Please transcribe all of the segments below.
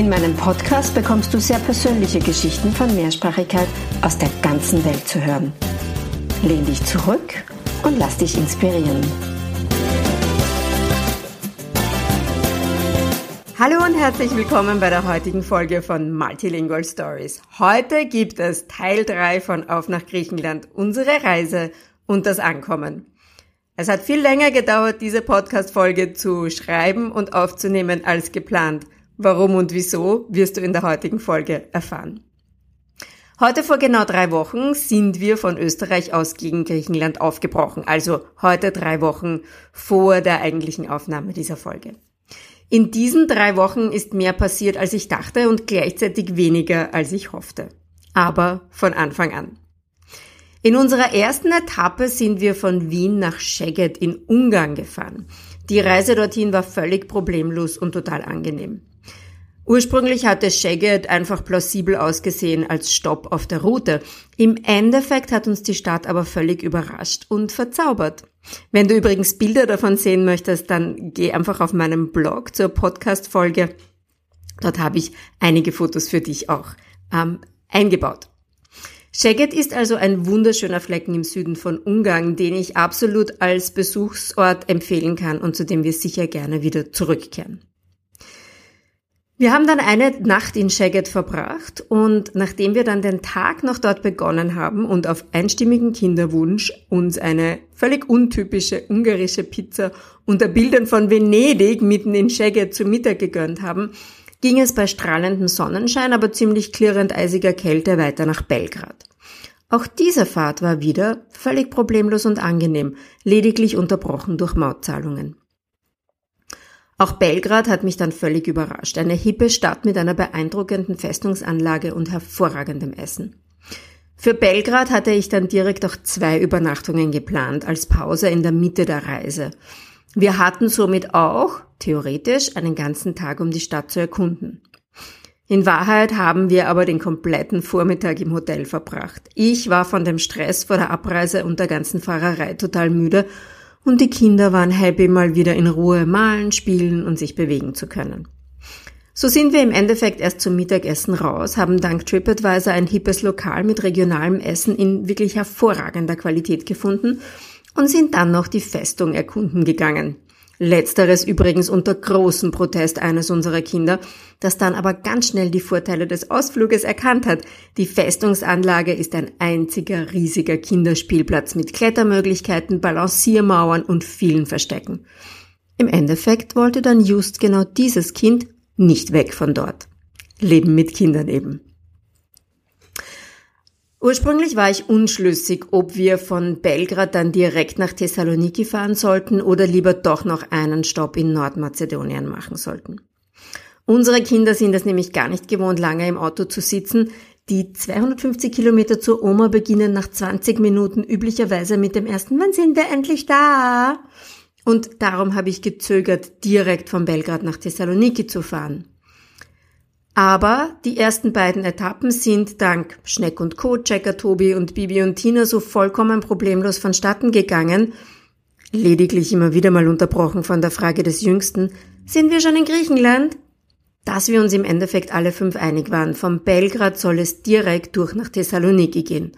In meinem Podcast bekommst du sehr persönliche Geschichten von Mehrsprachigkeit aus der ganzen Welt zu hören. Lehn dich zurück und lass dich inspirieren. Hallo und herzlich willkommen bei der heutigen Folge von Multilingual Stories. Heute gibt es Teil 3 von Auf nach Griechenland, unsere Reise und das Ankommen. Es hat viel länger gedauert, diese Podcast-Folge zu schreiben und aufzunehmen als geplant. Warum und wieso wirst du in der heutigen Folge erfahren. Heute vor genau drei Wochen sind wir von Österreich aus gegen Griechenland aufgebrochen, also heute drei Wochen vor der eigentlichen Aufnahme dieser Folge. In diesen drei Wochen ist mehr passiert, als ich dachte und gleichzeitig weniger, als ich hoffte. Aber von Anfang an. In unserer ersten Etappe sind wir von Wien nach Szeged in Ungarn gefahren. Die Reise dorthin war völlig problemlos und total angenehm. Ursprünglich hatte Szeged einfach plausibel ausgesehen als Stopp auf der Route. Im Endeffekt hat uns die Stadt aber völlig überrascht und verzaubert. Wenn du übrigens Bilder davon sehen möchtest, dann geh einfach auf meinem Blog zur Podcast-Folge. Dort habe ich einige Fotos für dich auch ähm, eingebaut. Szeged ist also ein wunderschöner Flecken im Süden von Ungarn, den ich absolut als Besuchsort empfehlen kann und zu dem wir sicher gerne wieder zurückkehren. Wir haben dann eine Nacht in Szeged verbracht und nachdem wir dann den Tag noch dort begonnen haben und auf einstimmigen Kinderwunsch uns eine völlig untypische ungarische Pizza unter Bildern von Venedig mitten in Szeged zu Mittag gegönnt haben, ging es bei strahlendem Sonnenschein, aber ziemlich klirrend eisiger Kälte weiter nach Belgrad. Auch diese Fahrt war wieder völlig problemlos und angenehm, lediglich unterbrochen durch Mautzahlungen. Auch Belgrad hat mich dann völlig überrascht. Eine hippe Stadt mit einer beeindruckenden Festungsanlage und hervorragendem Essen. Für Belgrad hatte ich dann direkt auch zwei Übernachtungen geplant als Pause in der Mitte der Reise. Wir hatten somit auch, theoretisch, einen ganzen Tag, um die Stadt zu erkunden. In Wahrheit haben wir aber den kompletten Vormittag im Hotel verbracht. Ich war von dem Stress vor der Abreise und der ganzen Fahrerei total müde und die Kinder waren happy, mal wieder in Ruhe malen, spielen und sich bewegen zu können. So sind wir im Endeffekt erst zum Mittagessen raus, haben dank TripAdvisor ein hippes Lokal mit regionalem Essen in wirklich hervorragender Qualität gefunden und sind dann noch die Festung erkunden gegangen. Letzteres übrigens unter großem Protest eines unserer Kinder, das dann aber ganz schnell die Vorteile des Ausfluges erkannt hat. Die Festungsanlage ist ein einziger riesiger Kinderspielplatz mit Klettermöglichkeiten, Balanciermauern und vielen Verstecken. Im Endeffekt wollte dann just genau dieses Kind nicht weg von dort. Leben mit Kindern eben. Ursprünglich war ich unschlüssig, ob wir von Belgrad dann direkt nach Thessaloniki fahren sollten oder lieber doch noch einen Stopp in Nordmazedonien machen sollten. Unsere Kinder sind es nämlich gar nicht gewohnt, lange im Auto zu sitzen. Die 250 Kilometer zur Oma beginnen nach 20 Minuten üblicherweise mit dem ersten Wann sind wir endlich da? Und darum habe ich gezögert, direkt von Belgrad nach Thessaloniki zu fahren. Aber die ersten beiden Etappen sind dank Schneck und Co., Checker Tobi und Bibi und Tina so vollkommen problemlos vonstatten gegangen, lediglich immer wieder mal unterbrochen von der Frage des Jüngsten, sind wir schon in Griechenland? Dass wir uns im Endeffekt alle fünf einig waren. Vom Belgrad soll es direkt durch nach Thessaloniki gehen.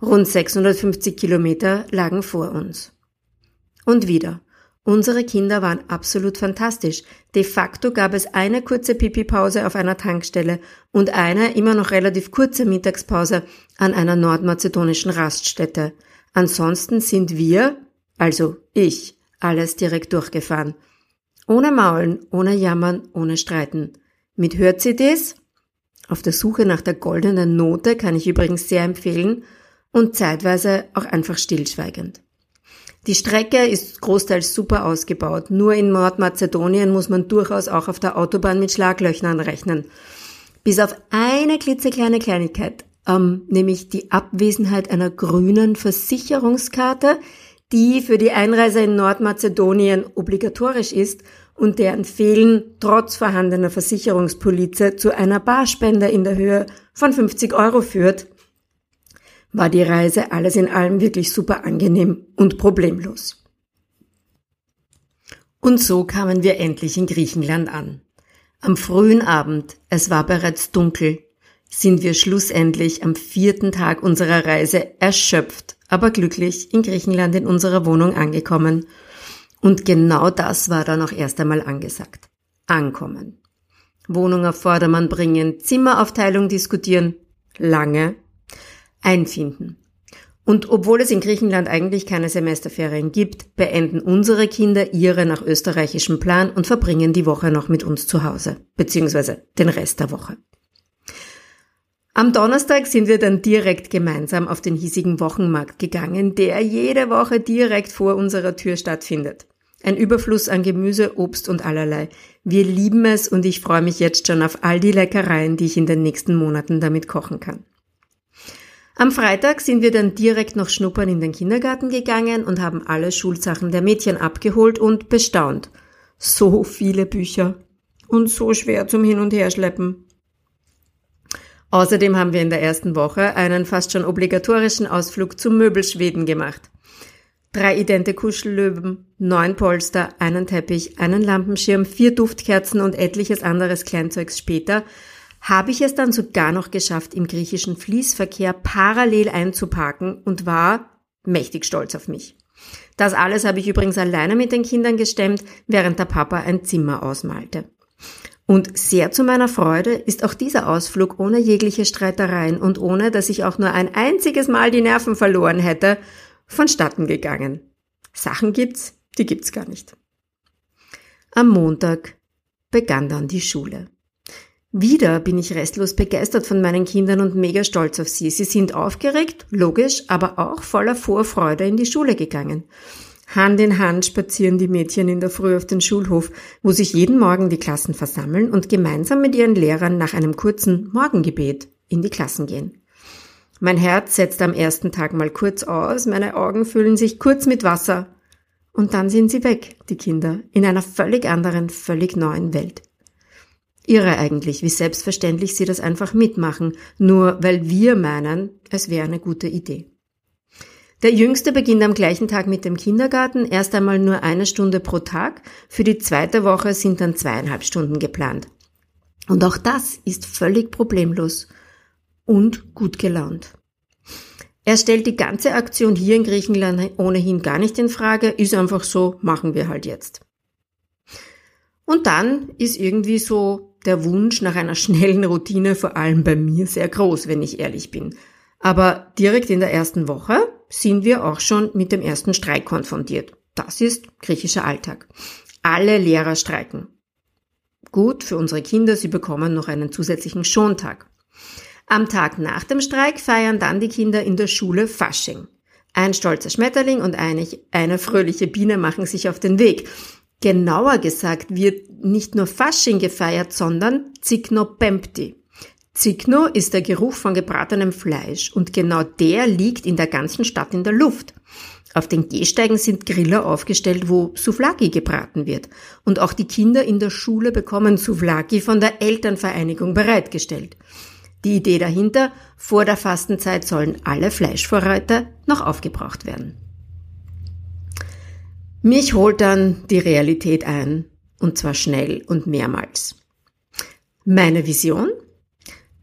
Rund 650 Kilometer lagen vor uns. Und wieder. Unsere Kinder waren absolut fantastisch. De facto gab es eine kurze Pipi-Pause auf einer Tankstelle und eine immer noch relativ kurze Mittagspause an einer nordmazedonischen Raststätte. Ansonsten sind wir, also ich, alles direkt durchgefahren. Ohne Maulen, ohne Jammern, ohne Streiten. Mit Hör-CDs, auf der Suche nach der goldenen Note kann ich übrigens sehr empfehlen, und zeitweise auch einfach stillschweigend. Die Strecke ist großteils super ausgebaut. Nur in Nordmazedonien muss man durchaus auch auf der Autobahn mit Schlaglöchern rechnen. Bis auf eine klitzekleine Kleinigkeit, ähm, nämlich die Abwesenheit einer grünen Versicherungskarte, die für die Einreise in Nordmazedonien obligatorisch ist und deren Fehlen trotz vorhandener Versicherungspolize zu einer Barspende in der Höhe von 50 Euro führt, war die Reise alles in allem wirklich super angenehm und problemlos. Und so kamen wir endlich in Griechenland an. Am frühen Abend, es war bereits dunkel, sind wir schlussendlich am vierten Tag unserer Reise erschöpft, aber glücklich in Griechenland in unserer Wohnung angekommen. Und genau das war dann auch erst einmal angesagt. Ankommen. Wohnung auf Vordermann bringen, Zimmeraufteilung diskutieren, lange, einfinden. Und obwohl es in Griechenland eigentlich keine Semesterferien gibt, beenden unsere Kinder ihre nach österreichischem Plan und verbringen die Woche noch mit uns zu Hause, beziehungsweise den Rest der Woche. Am Donnerstag sind wir dann direkt gemeinsam auf den hiesigen Wochenmarkt gegangen, der jede Woche direkt vor unserer Tür stattfindet. Ein Überfluss an Gemüse, Obst und allerlei. Wir lieben es und ich freue mich jetzt schon auf all die Leckereien, die ich in den nächsten Monaten damit kochen kann. Am Freitag sind wir dann direkt noch schnuppern in den Kindergarten gegangen und haben alle Schulsachen der Mädchen abgeholt und bestaunt. So viele Bücher und so schwer zum Hin- und Herschleppen. Außerdem haben wir in der ersten Woche einen fast schon obligatorischen Ausflug zum Möbelschweden gemacht. Drei idente Kuschellöwen, neun Polster, einen Teppich, einen Lampenschirm, vier Duftkerzen und etliches anderes Kleinzeugs später habe ich es dann sogar noch geschafft, im griechischen Fließverkehr parallel einzuparken und war mächtig stolz auf mich. Das alles habe ich übrigens alleine mit den Kindern gestemmt, während der Papa ein Zimmer ausmalte. Und sehr zu meiner Freude ist auch dieser Ausflug ohne jegliche Streitereien und ohne, dass ich auch nur ein einziges Mal die Nerven verloren hätte, vonstatten gegangen. Sachen gibt's, die gibt's gar nicht. Am Montag begann dann die Schule. Wieder bin ich restlos begeistert von meinen Kindern und mega stolz auf sie. Sie sind aufgeregt, logisch, aber auch voller Vorfreude in die Schule gegangen. Hand in Hand spazieren die Mädchen in der Früh auf den Schulhof, wo sich jeden Morgen die Klassen versammeln und gemeinsam mit ihren Lehrern nach einem kurzen Morgengebet in die Klassen gehen. Mein Herz setzt am ersten Tag mal kurz aus, meine Augen füllen sich kurz mit Wasser und dann sind sie weg, die Kinder, in einer völlig anderen, völlig neuen Welt. Irre eigentlich, wie selbstverständlich sie das einfach mitmachen, nur weil wir meinen, es wäre eine gute Idee. Der Jüngste beginnt am gleichen Tag mit dem Kindergarten, erst einmal nur eine Stunde pro Tag, für die zweite Woche sind dann zweieinhalb Stunden geplant. Und auch das ist völlig problemlos und gut gelaunt. Er stellt die ganze Aktion hier in Griechenland ohnehin gar nicht in Frage, ist einfach so, machen wir halt jetzt. Und dann ist irgendwie so der Wunsch nach einer schnellen Routine vor allem bei mir sehr groß, wenn ich ehrlich bin. Aber direkt in der ersten Woche sind wir auch schon mit dem ersten Streik konfrontiert. Das ist griechischer Alltag. Alle Lehrer streiken. Gut für unsere Kinder, sie bekommen noch einen zusätzlichen Schontag. Am Tag nach dem Streik feiern dann die Kinder in der Schule Fasching. Ein stolzer Schmetterling und eine, fröhliche Biene machen sich auf den Weg. Genauer gesagt wird nicht nur Fasching gefeiert, sondern Zikno Pempti. Zikno ist der Geruch von gebratenem Fleisch und genau der liegt in der ganzen Stadt in der Luft. Auf den Gehsteigen sind Griller aufgestellt, wo Souvlaki gebraten wird. Und auch die Kinder in der Schule bekommen Souvlaki von der Elternvereinigung bereitgestellt. Die Idee dahinter, vor der Fastenzeit sollen alle Fleischvorräte noch aufgebraucht werden. Mich holt dann die Realität ein, und zwar schnell und mehrmals. Meine Vision?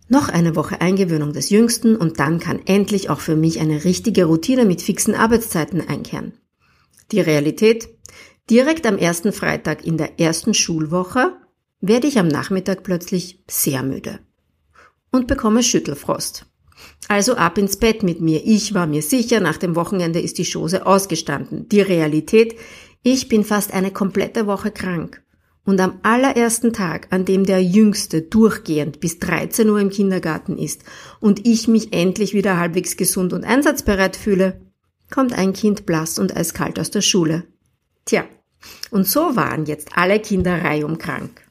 Noch eine Woche Eingewöhnung des Jüngsten und dann kann endlich auch für mich eine richtige Routine mit fixen Arbeitszeiten einkehren. Die Realität? Direkt am ersten Freitag in der ersten Schulwoche werde ich am Nachmittag plötzlich sehr müde und bekomme Schüttelfrost. Also ab ins Bett mit mir. Ich war mir sicher, nach dem Wochenende ist die Chose ausgestanden. Die Realität, ich bin fast eine komplette Woche krank. Und am allerersten Tag, an dem der Jüngste durchgehend bis 13 Uhr im Kindergarten ist und ich mich endlich wieder halbwegs gesund und einsatzbereit fühle, kommt ein Kind blass und eiskalt aus der Schule. Tja, und so waren jetzt alle Kinder reihum krank.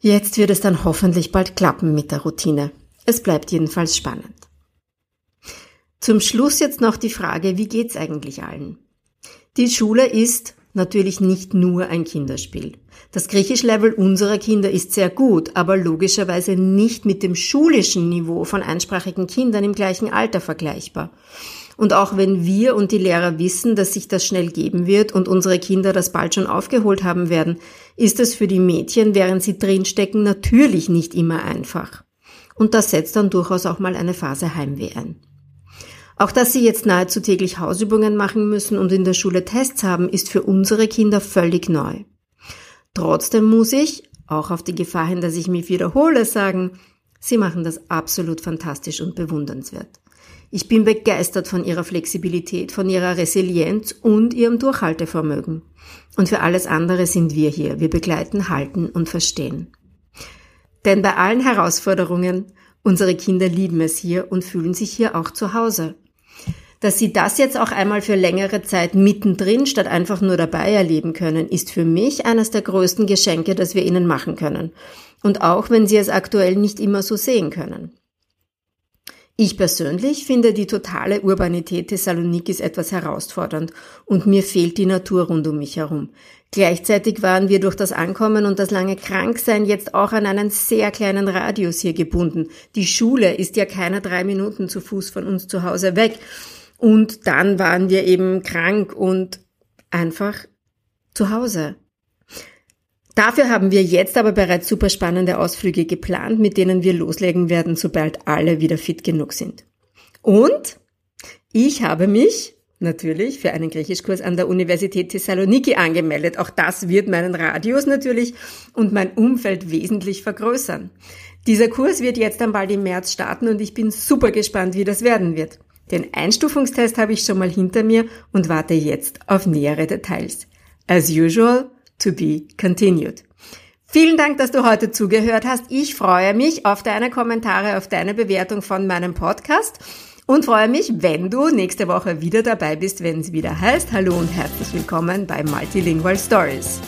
Jetzt wird es dann hoffentlich bald klappen mit der Routine. Es bleibt jedenfalls spannend. Zum Schluss jetzt noch die Frage, wie geht's eigentlich allen? Die Schule ist natürlich nicht nur ein Kinderspiel. Das Griechisch-Level unserer Kinder ist sehr gut, aber logischerweise nicht mit dem schulischen Niveau von einsprachigen Kindern im gleichen Alter vergleichbar. Und auch wenn wir und die Lehrer wissen, dass sich das schnell geben wird und unsere Kinder das bald schon aufgeholt haben werden, ist es für die Mädchen, während sie drinstecken, natürlich nicht immer einfach. Und das setzt dann durchaus auch mal eine Phase Heimweh ein. Auch dass sie jetzt nahezu täglich Hausübungen machen müssen und in der Schule Tests haben, ist für unsere Kinder völlig neu. Trotzdem muss ich, auch auf die Gefahr hin, dass ich mich wiederhole, sagen, sie machen das absolut fantastisch und bewundernswert. Ich bin begeistert von ihrer Flexibilität, von ihrer Resilienz und ihrem Durchhaltevermögen. Und für alles andere sind wir hier. Wir begleiten, halten und verstehen. Denn bei allen Herausforderungen, unsere Kinder lieben es hier und fühlen sich hier auch zu Hause. Dass sie das jetzt auch einmal für längere Zeit mittendrin statt einfach nur dabei erleben können, ist für mich eines der größten Geschenke, das wir ihnen machen können. Und auch wenn sie es aktuell nicht immer so sehen können. Ich persönlich finde die totale Urbanität Thessalonikis etwas herausfordernd und mir fehlt die Natur rund um mich herum. Gleichzeitig waren wir durch das Ankommen und das lange Kranksein jetzt auch an einen sehr kleinen Radius hier gebunden. Die Schule ist ja keine drei Minuten zu Fuß von uns zu Hause weg. Und dann waren wir eben krank und einfach zu Hause. Dafür haben wir jetzt aber bereits super spannende Ausflüge geplant, mit denen wir loslegen werden, sobald alle wieder fit genug sind. Und ich habe mich natürlich für einen Griechischkurs an der Universität Thessaloniki angemeldet. Auch das wird meinen Radius natürlich und mein Umfeld wesentlich vergrößern. Dieser Kurs wird jetzt dann bald im März starten und ich bin super gespannt, wie das werden wird. Den Einstufungstest habe ich schon mal hinter mir und warte jetzt auf nähere Details. As usual, to be continued. Vielen Dank, dass du heute zugehört hast. Ich freue mich auf deine Kommentare, auf deine Bewertung von meinem Podcast und freue mich, wenn du nächste Woche wieder dabei bist, wenn es wieder heißt Hallo und herzlich willkommen bei Multilingual Stories.